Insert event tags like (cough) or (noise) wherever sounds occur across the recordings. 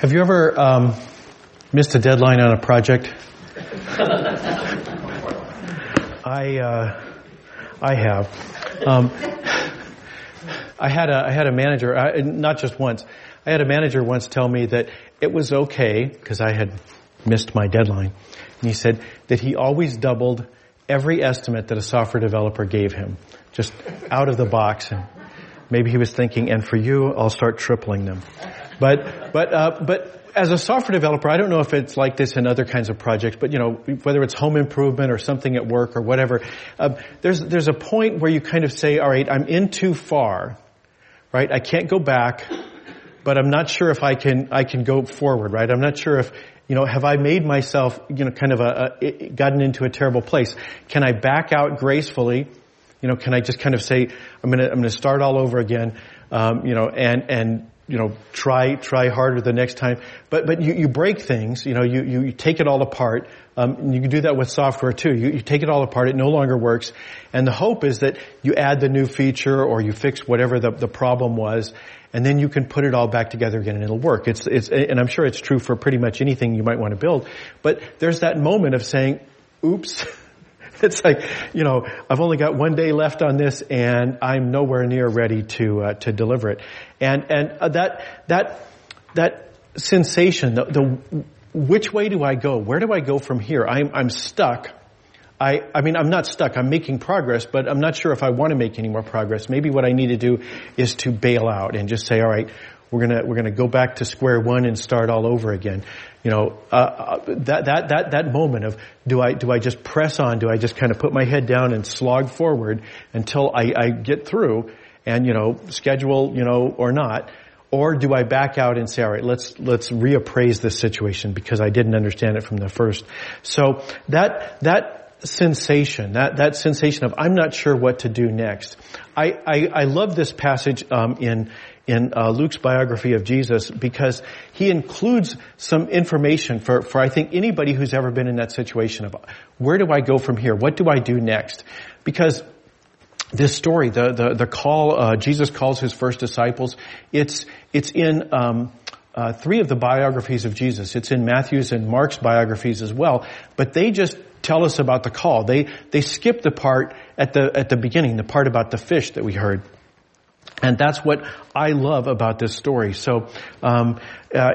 Have you ever um, missed a deadline on a project? I uh, I have. Um, I had a I had a manager, I, not just once. I had a manager once tell me that it was okay because I had missed my deadline, and he said that he always doubled every estimate that a software developer gave him, just out of the box. And maybe he was thinking, and for you, I'll start tripling them. But, but, uh, but as a software developer, I don't know if it's like this in other kinds of projects, but you know, whether it's home improvement or something at work or whatever, uh, there's there's a point where you kind of say, all right, I'm in too far, right? I can't go back, but I'm not sure if I can I can go forward, right? I'm not sure if you know, have I made myself, you know, kind of a, a gotten into a terrible place? Can I back out gracefully? You know, can I just kind of say, I'm gonna, I'm gonna start all over again, um, you know, and, and you know, try, try harder the next time. But, but you, you break things, you know, you, you, you take it all apart. Um, you can do that with software too. You, you take it all apart, it no longer works. And the hope is that you add the new feature or you fix whatever the, the problem was and then you can put it all back together again and it'll work. It's, it's, and I'm sure it's true for pretty much anything you might want to build. But there's that moment of saying, oops, (laughs) (laughs) it's like, you know, I've only got one day left on this and I'm nowhere near ready to, uh, to deliver it. And, and uh, that, that, that sensation, the, the, which way do I go? Where do I go from here? I'm, I'm stuck. I, I mean, I'm not stuck. I'm making progress, but I'm not sure if I want to make any more progress. Maybe what I need to do is to bail out and just say, all right, we're gonna, we're gonna go back to square one and start all over again. You know, uh, uh, that, that, that, that moment of, do I, do I just press on? Do I just kind of put my head down and slog forward until I, I get through and, you know, schedule, you know, or not? Or do I back out and say, all right, let's, let's reappraise this situation because I didn't understand it from the first. So that, that sensation, that, that sensation of I'm not sure what to do next. I, I, I love this passage um, in in uh, Luke's biography of Jesus because he includes some information for, for I think anybody who's ever been in that situation of where do I go from here? What do I do next? Because this story, the the, the call uh, Jesus calls his first disciples, it's it's in um, uh, three of the biographies of Jesus. It's in Matthew's and Mark's biographies as well, but they just tell us about the call. They they skip the part at the at the beginning, the part about the fish that we heard. And that's what I love about this story. So, um, uh,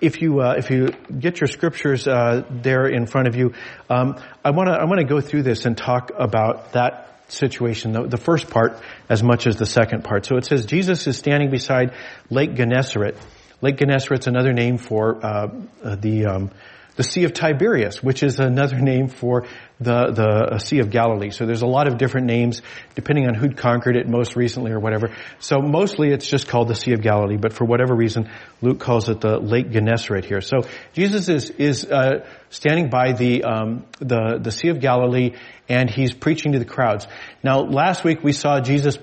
if you uh, if you get your scriptures uh, there in front of you, um, I want to I want to go through this and talk about that situation, the, the, first part as much as the second part. So it says Jesus is standing beside Lake Gennesaret. Lake Gennesaret's another name for uh, uh, the um, the Sea of Tiberias, which is another (laughs) name for the, the Sea of Galilee. So there's a lot of different names depending on who'd conquered it most recently or whatever. So mostly it's just called the Sea of Galilee, but for whatever reason, Luke calls it the Lake Gennesaret here. So Jesus is, is, uh, standing by the, um, the, the Sea of Galilee and he's preaching to the crowds. Now last week we saw Jesus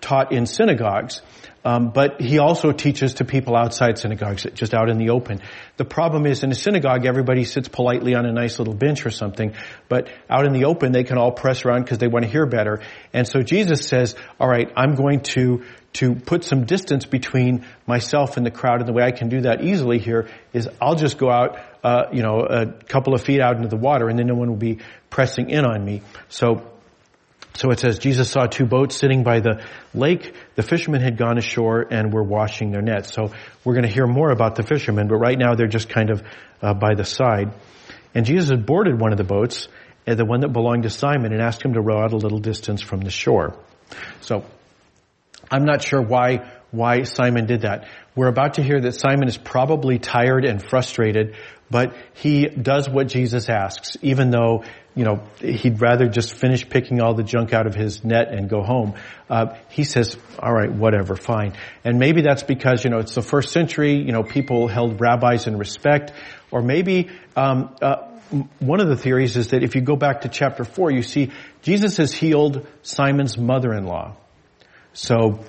taught in synagogues. Um, but he also teaches to people outside synagogues, just out in the open. The problem is in a synagogue, everybody sits politely on a nice little bench or something, but out in the open, they can all press around because they want to hear better. And so Jesus says, all right, I'm going to to put some distance between myself and the crowd, and the way I can do that easily here is I'll just go out, uh, you know, a couple of feet out into the water, and then no one will be pressing in on me. So so it says Jesus saw two boats sitting by the lake. The fishermen had gone ashore and were washing their nets. So we're going to hear more about the fishermen, but right now they're just kind of uh, by the side. And Jesus had boarded one of the boats, uh, the one that belonged to Simon, and asked him to row out a little distance from the shore. So I'm not sure why why Simon did that. We're about to hear that Simon is probably tired and frustrated, but he does what Jesus asks, even though you know, he'd rather just finish picking all the junk out of his net and go home. Uh, he says, all right, whatever, fine. And maybe that's because, you know, it's the first century, you know, people held rabbis in respect, or maybe, um, uh, one of the theories is that if you go back to chapter four, you see Jesus has healed Simon's mother-in-law. So,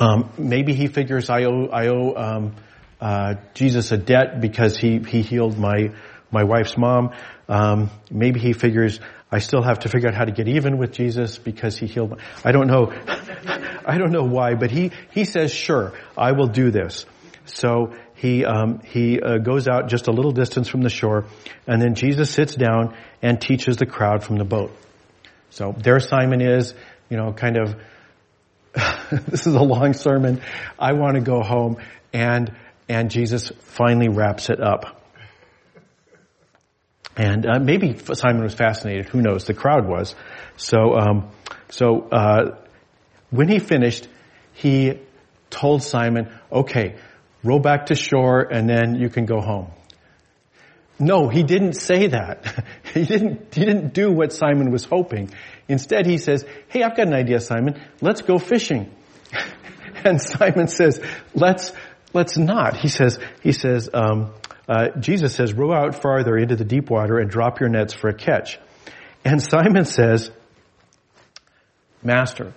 um, maybe he figures I owe, I owe, um, uh, Jesus a debt because he, he healed my, my wife's mom. Um, maybe he figures I still have to figure out how to get even with Jesus because he healed. My, I don't know. (laughs) I don't know why, but he he says, "Sure, I will do this." So he um, he uh, goes out just a little distance from the shore, and then Jesus sits down and teaches the crowd from the boat. So there Simon is, you know, kind of. (laughs) this is a long sermon. I want to go home, and and Jesus finally wraps it up. And uh, maybe Simon was fascinated. Who knows? The crowd was. So, um, so uh, when he finished, he told Simon, "Okay, row back to shore, and then you can go home." No, he didn't say that. (laughs) he didn't. He didn't do what Simon was hoping. Instead, he says, "Hey, I've got an idea, Simon. Let's go fishing." (laughs) and Simon says, "Let's." Let's not. He says. He says. Um, uh, Jesus says, row out farther into the deep water and drop your nets for a catch. And (laughs) Simon says, Master.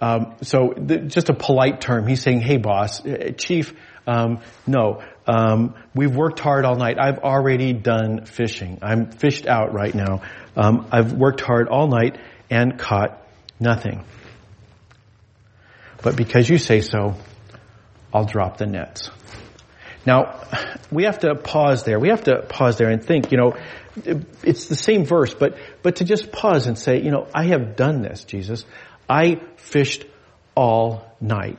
Um, so just a polite term. He's saying, "Hey, boss, uh, chief, um, no, um, we've worked hard all night. I've already done fishing. I'm fished out right now. Um, I've worked hard all night and caught nothing. But because you say so, I'll drop the nets." Now, we have to pause there. We have to pause there and think, you know, it's the same verse, but, but to just pause and say, you know, I have done this, Jesus. I fished all night.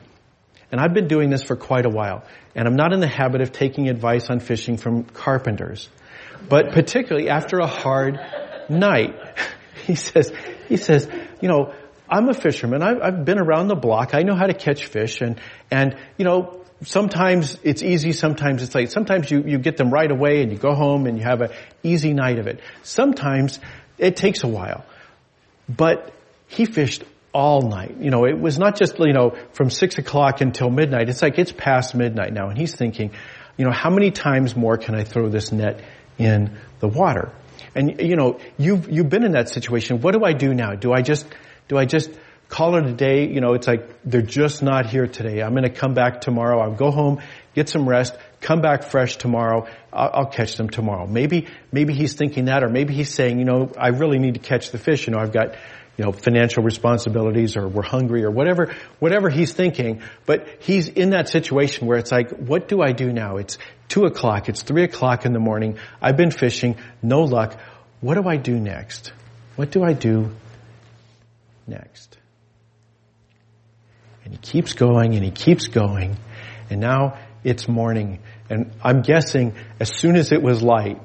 And I've been doing this for quite a while. And I'm not in the habit of taking advice on fishing from carpenters. But particularly after a hard night, (laughs) he says, he says, you know, I'm a fisherman. I've, I've, been around the block. I know how to catch fish and, and, you know, sometimes it's easy, sometimes it's late. Sometimes you, you get them right away and you go home and you have an easy night of it. Sometimes it takes a while. But he fished all night. You know, it was not just, you know, from six o'clock until midnight. It's like it's past midnight now and he's thinking, you know, how many times more can I throw this net in the water? And, you know, you've, you've been in that situation. What do I do now? Do I just, do I just call it a day. You know, it's like they're just not here today. I'm going to come back tomorrow. I'll go home, get some rest, come back fresh tomorrow. I'll, I'll, catch them tomorrow. Maybe, maybe he's thinking that, or maybe he's saying, you know, I really need to catch the fish. You know, I've got, you know, financial responsibilities, or we're hungry, or whatever, whatever he's thinking. But he's in that situation where it's like, what do I do now? It's two o'clock. It's three o'clock in the morning. I've been fishing, no luck. What do I do next? What do I do next? And he keeps going and he keeps going. And now it's morning. And I'm guessing as soon as it was light,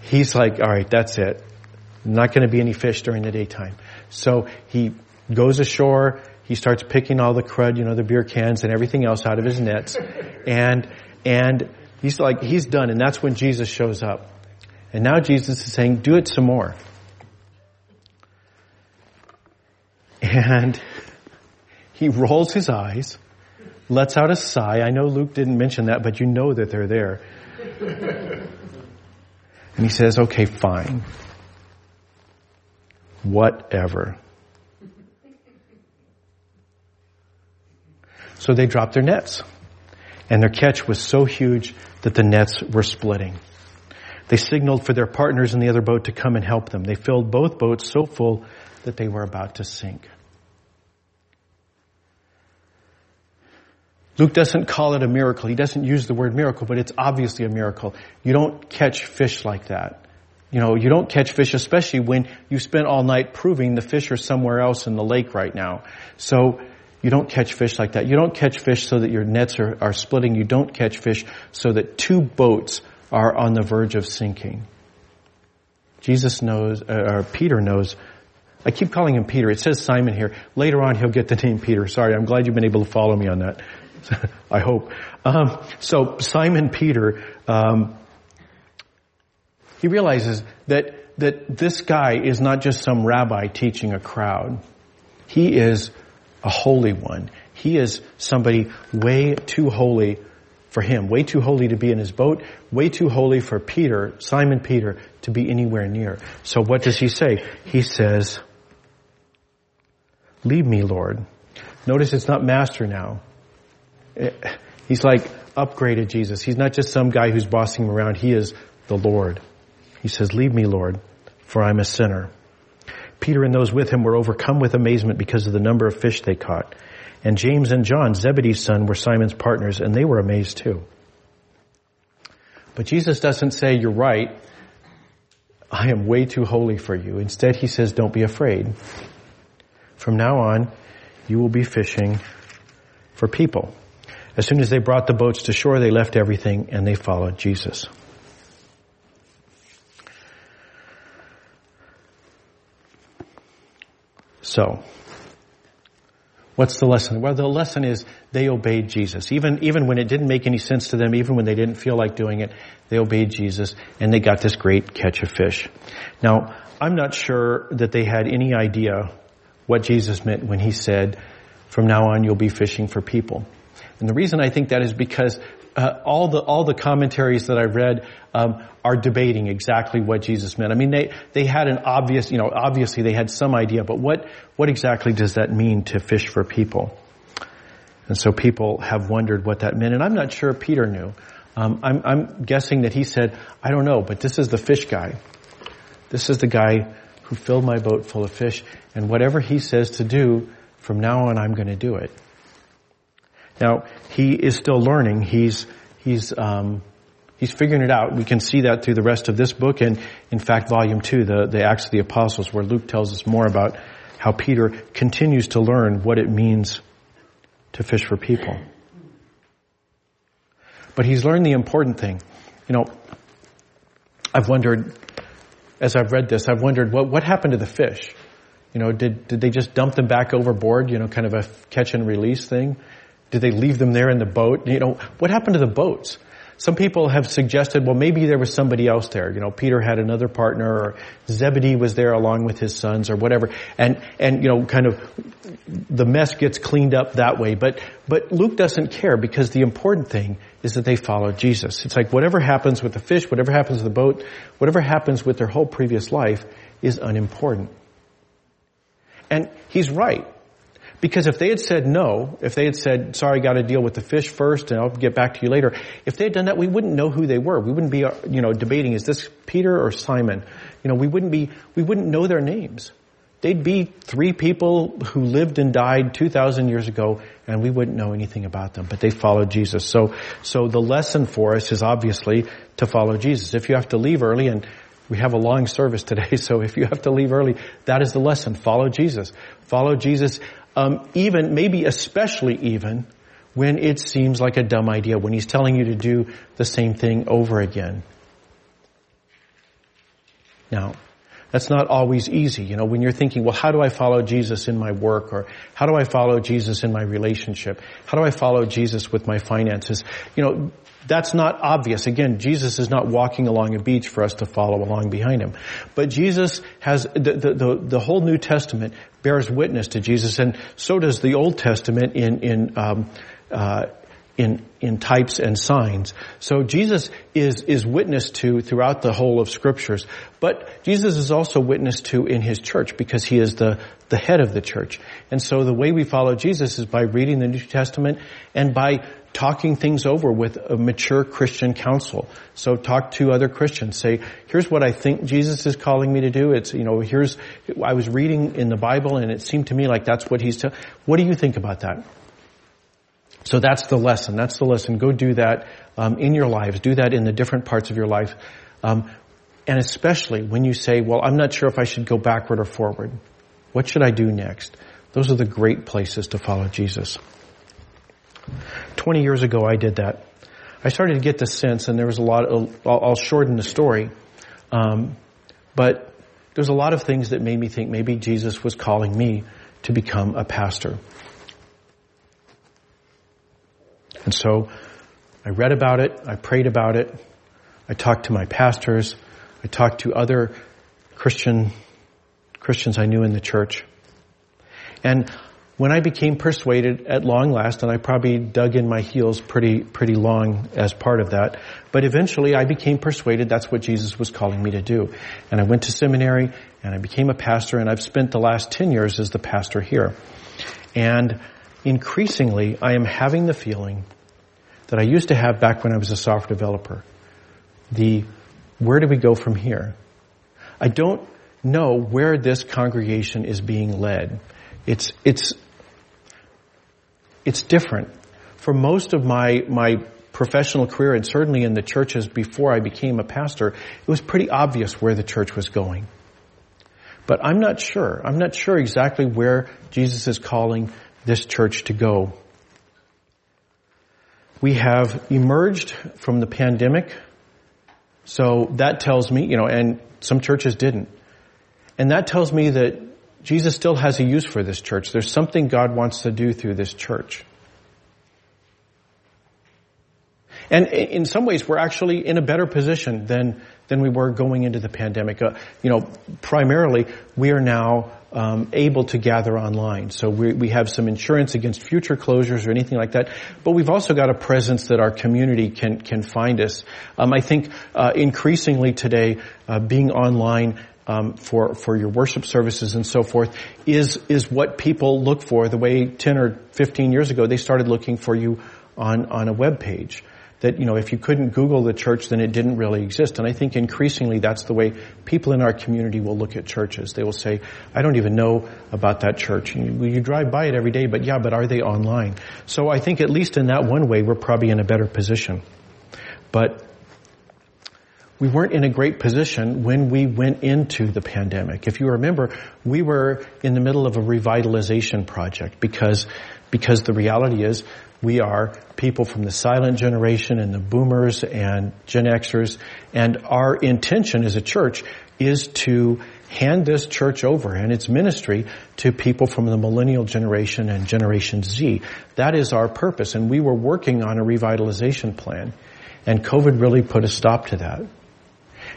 he's like, all right, that's it. Not going to be any fish during the daytime. So he goes ashore. He starts picking all the crud, you know, the beer cans and everything else out of his nets. (laughs) And, and he's like, he's done. And that's when Jesus shows up. And now Jesus is saying, do it some more. And he rolls his eyes, lets out a sigh. I know Luke didn't mention that, but you know that they're there. and he says, okay, fine. Whatever. So they dropped their nets. And their catch was so huge that the nets were splitting. They signaled for their partners in the other boat to come and help them. They filled both boats so full that they were about to sink. Luke doesn't call it a miracle. He doesn't use the word miracle, but it's obviously a miracle. You don't catch fish like that. You know, you don't catch fish, especially when you spent all night proving the fish are somewhere else in the lake right now. So, you don't catch fish like that. You don't catch fish so that your nets are, are splitting. You don't catch fish so that two boats are on the verge of sinking. Jesus knows, uh, or Peter knows, I keep calling him Peter. It says Simon here. Later on he'll get the name Peter. Sorry, I'm glad you've been able to follow me on that. (laughs) I hope. Um, so Simon Peter, um, he realizes that that this guy is not just some rabbi teaching a crowd. He is a holy one. He is somebody way too holy for him, way too holy to be in his boat, way too holy for Peter, Simon Peter, to be anywhere near. So what does he say? He says, Leave me, Lord. Notice it's not master now. Eh, he's like upgraded Jesus. He's not just some guy who's bossing him around. He is the Lord. He says, leave me, Lord, for I'm a sinner. Peter and those with him were overcome with amazement because of the number of fish they caught. And James and John, Zebedee's son, were Simon's partners, and they were amazed too. But Jesus doesn't say, you're right. I am way too holy for you. Instead, he says, don't be afraid. From now on, you will be fishing for people. As soon as they brought the boats to shore, they left everything and they followed Jesus. So, what's the lesson? Well, the lesson is they obeyed Jesus. Even, even when it didn't make any sense to them, even when they didn't feel like doing it, they obeyed Jesus and they got this great catch of fish. Now, I'm not sure that they had any idea what Jesus meant when he said, from now on you'll be fishing for people. And the reason I think that is because uh, all the all the commentaries that I read um, are debating exactly what Jesus meant. I mean, they they had an obvious, you know, obviously they had some idea, but what what exactly does that mean to fish for people? And so people have wondered what that meant, and I'm not sure Peter knew. Um, I'm, I'm guessing that he said, "I don't know," but this is the fish guy. This is the guy who filled my boat full of fish, and whatever he says to do, from now on, I'm going to do it. Now, he is still learning. He's, he's, um, he's figuring it out. We can see that through the rest of this book and, in fact, volume two, the, the Acts of the Apostles, where Luke tells us more about how Peter continues to learn what it means to fish for people. But he's learned the important thing. You know, I've wondered, as I've read this, I've wondered what, what happened to the fish? You know, did, did they just dump them back overboard, you know, kind of a catch and release thing? Did they leave them there in the boat? You know, what happened to the boats? Some people have suggested, well, maybe there was somebody else there. You know, Peter had another partner, or Zebedee was there along with his sons, or whatever. And and you know, kind of the mess gets cleaned up that way. But but Luke doesn't care because the important thing is that they followed Jesus. It's like whatever happens with the fish, whatever happens with the boat, whatever happens with their whole previous life is unimportant. And he's right. Because if they had said no, if they had said, sorry, got to deal with the fish first and I'll get back to you later, if they had done that, we wouldn't know who they were. We wouldn't be, uh, you know, debating, is this Peter or Simon? You know, we wouldn't be, we wouldn't know their names. They'd be three people who lived and died 2,000 years ago and we wouldn't know anything about them, but they followed Jesus. So, so the lesson for us is obviously to follow Jesus. If you have to leave early and we have a long service today, (laughs) so if you have to leave early, that is the lesson. Follow Jesus. Follow Jesus um, even, maybe especially even, when it seems like a dumb idea, when he's telling you to do the same thing over again. Now, that's not always easy. You know, when you're thinking, well, how do I follow Jesus in my work? Or how do I follow Jesus in my relationship? How do I follow Jesus with my finances? You know, that's not obvious. Again, Jesus is not walking along a beach for us to follow along behind him. But Jesus has, the, the, the, the whole New Testament bears witness to Jesus, and so does the Old Testament in, in, um, uh, in, in types and signs. So Jesus is, is witness to throughout the whole of scriptures. But Jesus is also witness to in his church because he is the, the head of the church. And so the way we follow Jesus is by reading the New Testament and by talking things over with a mature Christian counsel. So talk to other Christians. Say, here's what I think Jesus is calling me to do. It's, you know, here's, I was reading in the Bible and it seemed to me like that's what he's telling. What do you think about that? So that's the lesson. That's the lesson. Go do that um, in your lives. Do that in the different parts of your life. Um, and especially when you say, well, I'm not sure if I should go backward or forward. What should I do next? Those are the great places to follow Jesus. 20 years ago I did that. I started to get the sense, and there was a lot, of, I'll, shorten the story, um, but there's a lot of things that made me think maybe Jesus was calling me to become a pastor. And so I read about it, I prayed about it, I talked to my pastors, I talked to other Christian Christians I knew in the church. And when I became persuaded at long last, and I probably dug in my heels pretty, pretty long as part of that, but eventually I became persuaded that's what Jesus was calling me to do. And I went to seminary, and I became a pastor, and I've spent the last 10 years as the pastor here. And increasingly, I am having the feeling that I used to have back when I was a software developer. The, where do we go from here? I don't know where this congregation is being led. It's, it's it's different. For most of my, my professional career and certainly in the churches before I became a pastor, it was pretty obvious where the church was going. But I'm not sure. I'm not sure exactly where Jesus is calling this church to go. We have emerged from the pandemic, so that tells me, you know, and some churches didn't. And that tells me that Jesus still has a use for this church. There's something God wants to do through this church. And in some ways, we're actually in a better position than than we were going into the pandemic. Uh, you know, primarily, we are now um, able to gather online. So we, we have some insurance against future closures or anything like that. But we've also got a presence that our community can can find us. Um, I think uh, increasingly today, uh, being online um, for for your worship services and so forth is is what people look for. The way ten or fifteen years ago they started looking for you on on a web page that, you know, if you couldn't Google the church, then it didn't really exist. And I think increasingly that's the way people in our community will look at churches. They will say, I don't even know about that church. And you, you drive by it every day, but yeah, but are they online? So I think at least in that one way, we're probably in a better position. But we weren't in a great position when we went into the pandemic. If you remember, we were in the middle of a revitalization project because, because the reality is we are people from the silent generation and the boomers and Gen Xers. And our intention as a church is to hand this church over and its ministry to people from the millennial generation and Generation Z. That is our purpose. And we were working on a revitalization plan. And COVID really put a stop to that.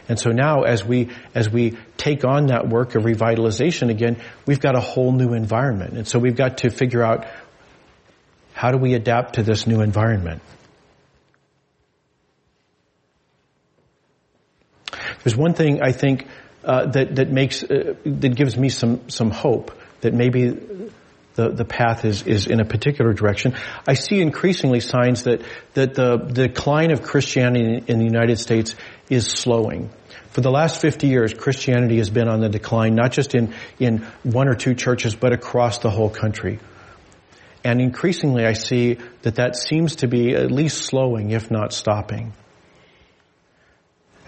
And so now as we, as we take on that work of revitalization again, we've got a whole new environment. And so we've got to figure out how do we adapt to this new environment? There's one thing I think uh, that that makes uh, that gives me some some hope that maybe the the path is is in a particular direction. I see increasingly signs that that the, decline of Christianity in the United States is slowing. For the last 50 years, Christianity has been on the decline, not just in, in one or two churches, but across the whole country. And increasingly I see that that seems to be at least slowing, if not stopping.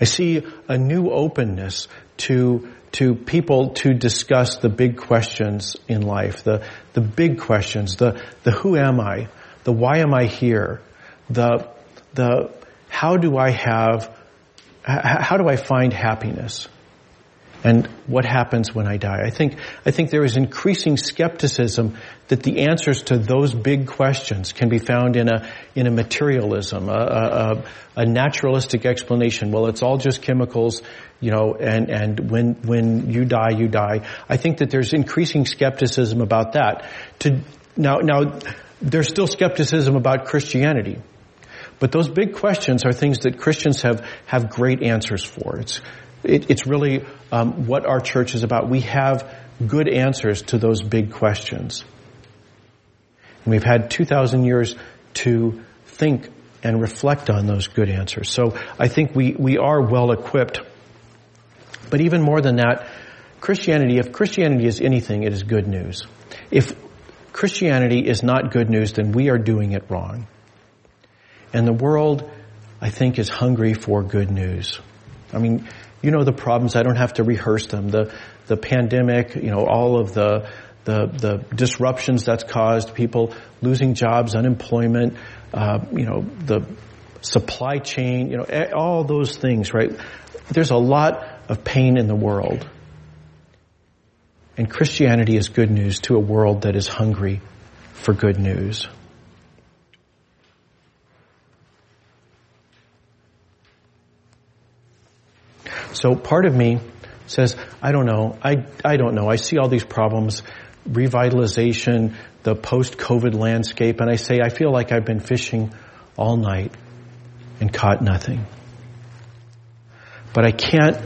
I see a new openness to, to people to discuss the big questions in life, the, the big questions, the, the who am I, the why am I here, the, the how do I have, how do I find happiness? And what happens when I die. I think, I think there is increasing skepticism that the answers to those big questions can be found in a, in a materialism, a, a, a naturalistic explanation. Well, it's all just chemicals, you know, and, and when, when you die, you die. I think that there's increasing skepticism about that. To, now, now, there's still skepticism about Christianity. But those big questions are things that Christians have, have great answers for. It's, it, it's really um, what our church is about. We have good answers to those big questions. And we've had 2,000 years to think and reflect on those good answers. So I think we, we are well equipped. But even more than that, Christianity, if Christianity is anything, it is good news. If Christianity is not good news, then we are doing it wrong. And the world, I think, is hungry for good news. I mean, you know the problems. I don't have to rehearse them. The, the pandemic, you know, all of the, the, the disruptions that's caused, people losing jobs, unemployment, uh, you know, the supply chain, you know, all those things, right? There's a lot of pain in the world. And Christianity is good news to a world that is hungry for good news. So part of me says, I don't know. I, I don't know. I see all these problems, revitalization, the post-COVID landscape, and I say, I feel like I've been fishing all night and caught nothing. But I can't,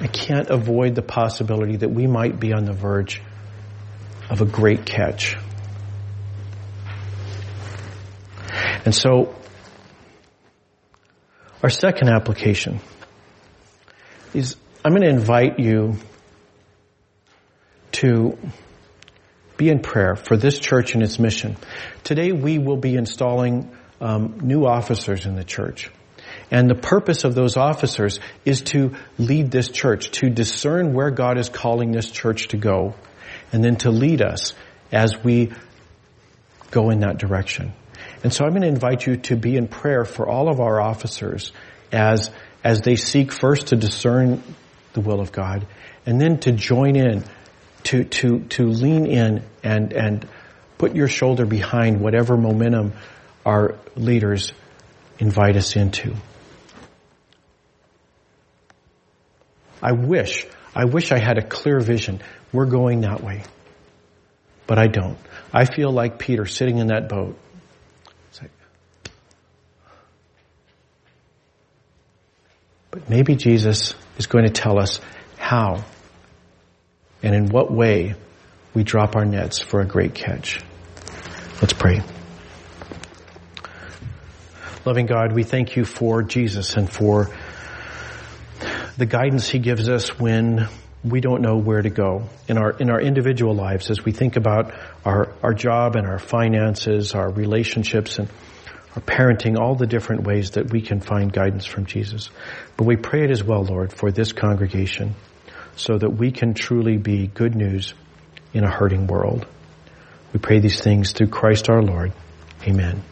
I can't avoid the possibility that we might be on the verge of a great catch. And so, our second application is I'm going to invite you to be in prayer for this church and its mission. Today we will be installing um, new officers in the church. And the purpose of those officers is to lead this church, to discern where God is calling this church to go, and then to lead us as we go in that direction. And so I'm going to invite you to be in prayer for all of our officers as, as they seek first to discern the will of God and then to join in, to, to, to lean in and, and put your shoulder behind whatever momentum our leaders invite us into. I wish, I wish I had a clear vision. We're going that way. But I don't. I feel like Peter sitting in that boat. But maybe Jesus is going to tell us how and in what way we drop our nets for a great catch. Let's pray. Loving God, we thank you for Jesus and for the guidance he gives us when we don't know where to go in our in our individual lives as we think about our our job and our finances, our relationships and our parenting, all the different ways that we can find guidance from Jesus. But we pray it as well, Lord, for this congregation so that we can truly be good news in a hurting world. We pray these things through Christ our Lord. Amen.